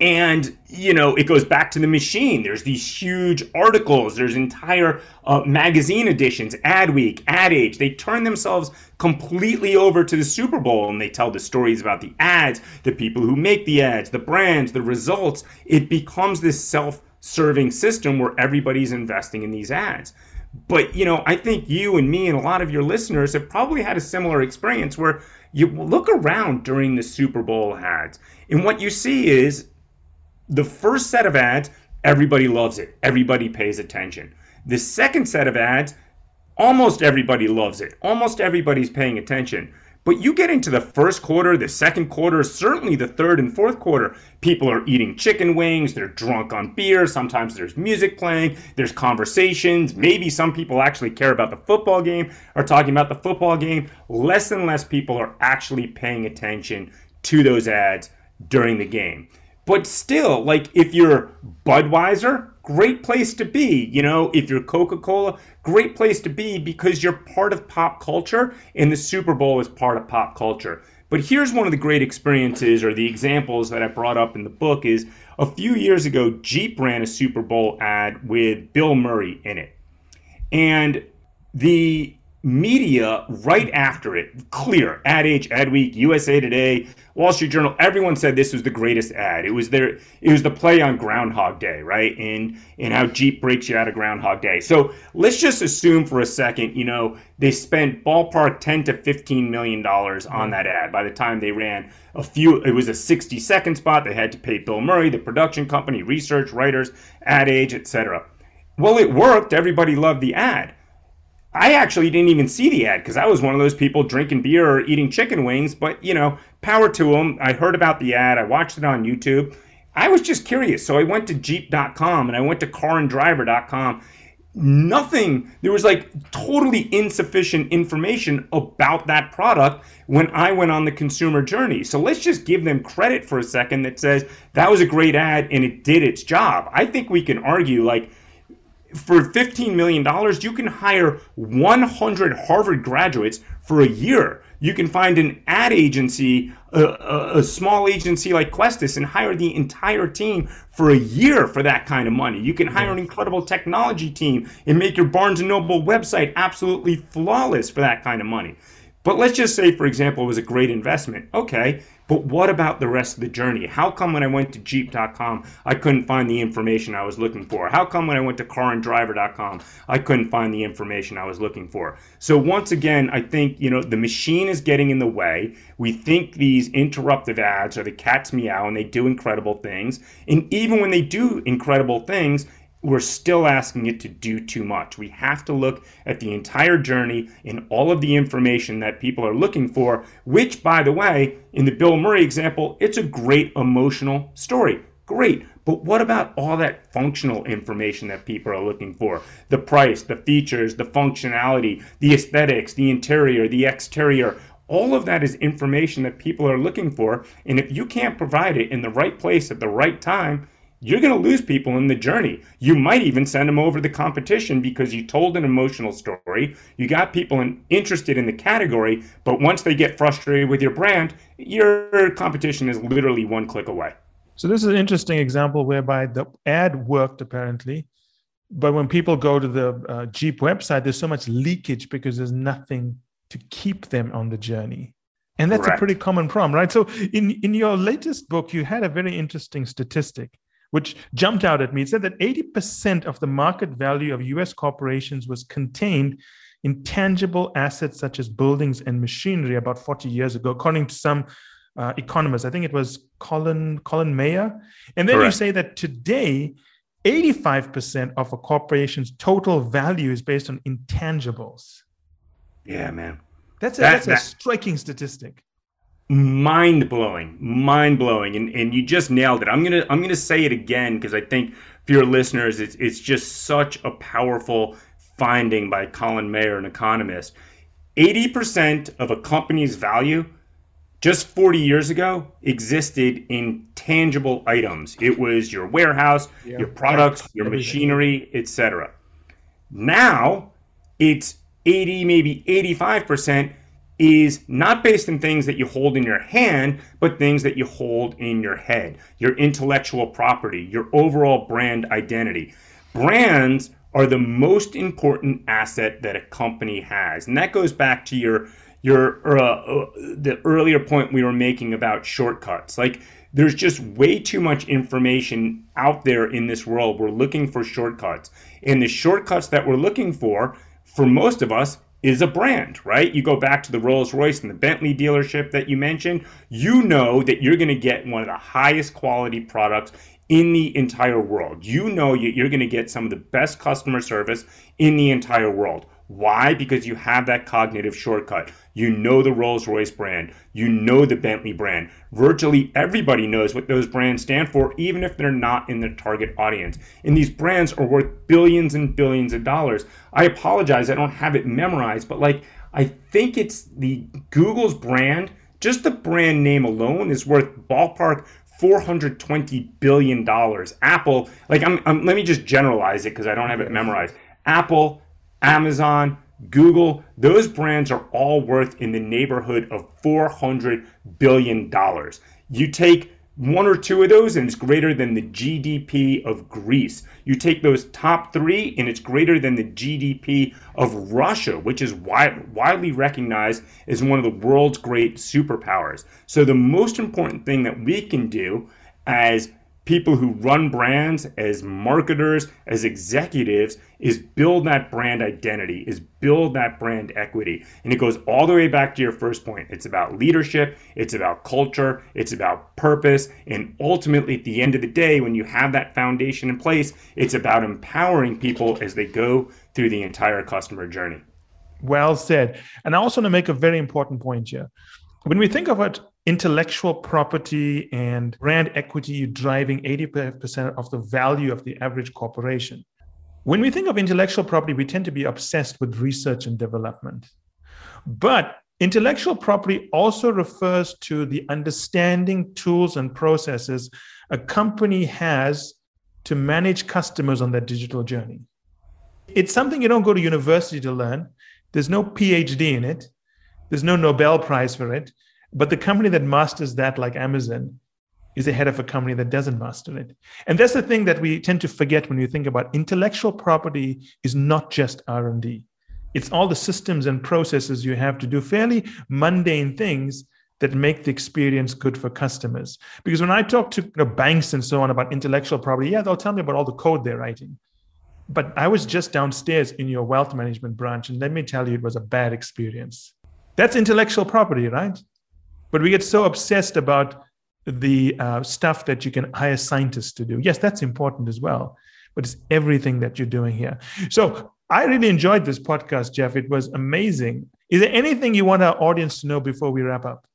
And, you know, it goes back to the machine. There's these huge articles, there's entire uh, magazine editions, Ad Week, Ad Age. They turn themselves completely over to the Super Bowl and they tell the stories about the ads, the people who make the ads, the brands, the results. It becomes this self serving system where everybody's investing in these ads. But, you know, I think you and me and a lot of your listeners have probably had a similar experience where you look around during the Super Bowl ads and what you see is the first set of ads, everybody loves it. Everybody pays attention. The second set of ads, almost everybody loves it. Almost everybody's paying attention. But you get into the first quarter, the second quarter, certainly the third and fourth quarter, people are eating chicken wings, they're drunk on beer, sometimes there's music playing, there's conversations, maybe some people actually care about the football game, are talking about the football game. Less and less people are actually paying attention to those ads during the game. But still, like if you're Budweiser, great place to be. You know, if you're Coca Cola, great place to be because you're part of pop culture and the Super Bowl is part of pop culture. But here's one of the great experiences or the examples that I brought up in the book is a few years ago, Jeep ran a Super Bowl ad with Bill Murray in it. And the media right after it, clear, Ad Age, Ad Week, USA Today, Wall Street Journal, everyone said this was the greatest ad. It was their it was the play on Groundhog Day, right? And and how Jeep breaks you out of Groundhog Day. So let's just assume for a second, you know, they spent ballpark 10 to 15 million dollars on mm-hmm. that ad. By the time they ran a few it was a 60 second spot. They had to pay Bill Murray, the production company, research, writers, ad age, etc. Well, it worked. Everybody loved the ad. I actually didn't even see the ad because I was one of those people drinking beer or eating chicken wings. But, you know, power to them. I heard about the ad, I watched it on YouTube. I was just curious. So I went to Jeep.com and I went to caranddriver.com. Nothing, there was like totally insufficient information about that product when I went on the consumer journey. So let's just give them credit for a second that says that was a great ad and it did its job. I think we can argue, like, for $15 million, you can hire 100 Harvard graduates for a year. You can find an ad agency, a, a, a, small agency like Questus, and hire the entire team for a year for that kind of money. You can hire an incredible technology team and make your Barnes & Noble website absolutely flawless for that kind of money. But let's just say, for example, it was a great investment. Okay, but what about the rest of the journey? How come when I went to Jeep.com, I couldn't find the information I was looking for? How come when I went to CarAndDriver.com, I couldn't find the information I was looking for? So once again, I think you know the machine is getting in the way. We think these interruptive ads are the cat's meow, and they do incredible things. And even when they do incredible things, we're still asking it to do too much. We have to look at the entire journey and all of the information that people are looking for, which, by the way, in the Bill Murray example, it's a great emotional story. Great. But what about all that functional information that people are looking for? The price, the features, the functionality, the aesthetics, the interior, the exterior. All of that is information that people are looking for. And if you can't provide it in the right place at the right time, you're going to lose people in the journey. You might even send them over the competition because you told an emotional story. You got people in, interested in the category, but once they get frustrated with your brand, your competition is literally one click away. So this is an interesting example whereby the ad worked apparently, but when people go to the uh, Jeep website, there's so much leakage because there's nothing to keep them on the journey. And that's Correct. a pretty common problem, right? So in, in your latest book, you had a very interesting statistic which jumped out at me. It said that 80% of the market value of US corporations was contained in tangible assets such as buildings and machinery about 40 years ago, according to some uh, economists. I think it was Colin, Colin Mayer. And then Correct. you say that today, 85% of a corporation's total value is based on intangibles. Yeah, man. That's a, that, that's that, a striking statistic mind blowing, mind blowing, and and you just nailed it. I'm gonna I'm gonna say it again because I think for your listeners, it's it's just such a powerful finding by Colin Mayer, an economist. Eighty percent of a company's value just 40 years ago existed in tangible items. It was your warehouse, yeah. your products, your machinery, etc. Now it's 80, maybe 85% is not based in things that you hold in your hand, but things that you hold in your head, your intellectual property, your overall brand identity. Brands are the most important asset that a company has. And that goes back to your your uh, uh, the earlier point we were making about shortcuts. Like there's just way too much information out there in this world. We're looking for shortcuts. And the shortcuts that we're looking for for most of us is a brand, right? You go back to the Rolls Royce and the Bentley dealership that you mentioned, you know that you're going to get one of the highest quality products in the entire world. You know you're going to get some of the best customer service in the entire world. Why? Because you have that cognitive shortcut. You know the Rolls Royce brand. You know the Bentley brand. Virtually everybody knows what those brands stand for, even if they're not in the target audience. And these brands are worth billions and billions of dollars. I apologize, I don't have it memorized, but like, I think it's the Google's brand, just the brand name alone is worth ballpark 420 billion dollars. Apple, like I'm, I'm, let me just generalize it because I don't have it memorized. Apple Amazon, Google, those brands are all worth in the neighborhood of $400 billion. You take one or two of those and it's greater than the GDP of Greece. You take those top three and it's greater than the GDP of Russia, which is wide, widely recognized as one of the world's great superpowers. So, the most important thing that we can do as people who run brands as marketers, as executives, is build that brand identity, is build that brand equity. And it goes all the way back to your first point. It's about leadership, it's about culture, it's about purpose. And ultimately, at the end of the day, when you have that foundation in place, it's about empowering people as they go through the entire customer journey. Well said. And I also want to make a very important point here. When we think of it intellectual property and brand equity driving 80% of the value of the average corporation. When we think of intellectual property, we tend to be obsessed with research and development. But intellectual property also refers to the understanding, tools, and processes a company has to manage customers on their digital journey. It's something you don't go to university to learn. There's no PhD in it. There's no Nobel Prize for it. But the company that masters that, like Amazon, is ahead of a company that doesn't master it. And that's the thing that we tend to forget when you think about intellectual property is not just R&D. It's all the systems and processes you have to do fairly mundane things that make the experience good for customers. Because when I talk to you know, banks and so on about intellectual property, yeah, they'll tell me about all the code they're writing. But I was just downstairs in your wealth management branch, and let me tell you, it was a bad experience. That's intellectual property, right? But we get so obsessed about the uh, stuff that you can hire scientists to do. Yes, that's important as well, but it's everything that you're doing here. So I really enjoyed this podcast, Jeff. It was amazing. Is there anything you want our audience to know before we wrap up?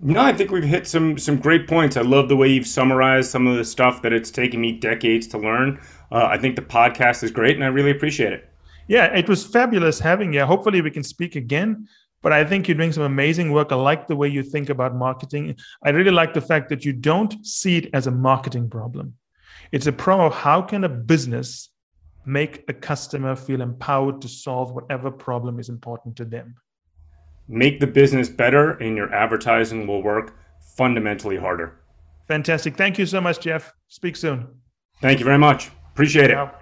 No, I think we've hit some some great points. I love the way you've summarized some of the stuff that it's taken me decades to learn. Uh, I think the podcast is great, and I really appreciate it. Yeah, it was fabulous having you. Hopefully, we can speak again. But I think you're doing some amazing work. I like the way you think about marketing. I really like the fact that you don't see it as a marketing problem. It's a problem of how can a business make a customer feel empowered to solve whatever problem is important to them. Make the business better, and your advertising will work fundamentally harder. Fantastic. Thank you so much, Jeff. Speak soon. Thank you very much. Appreciate it.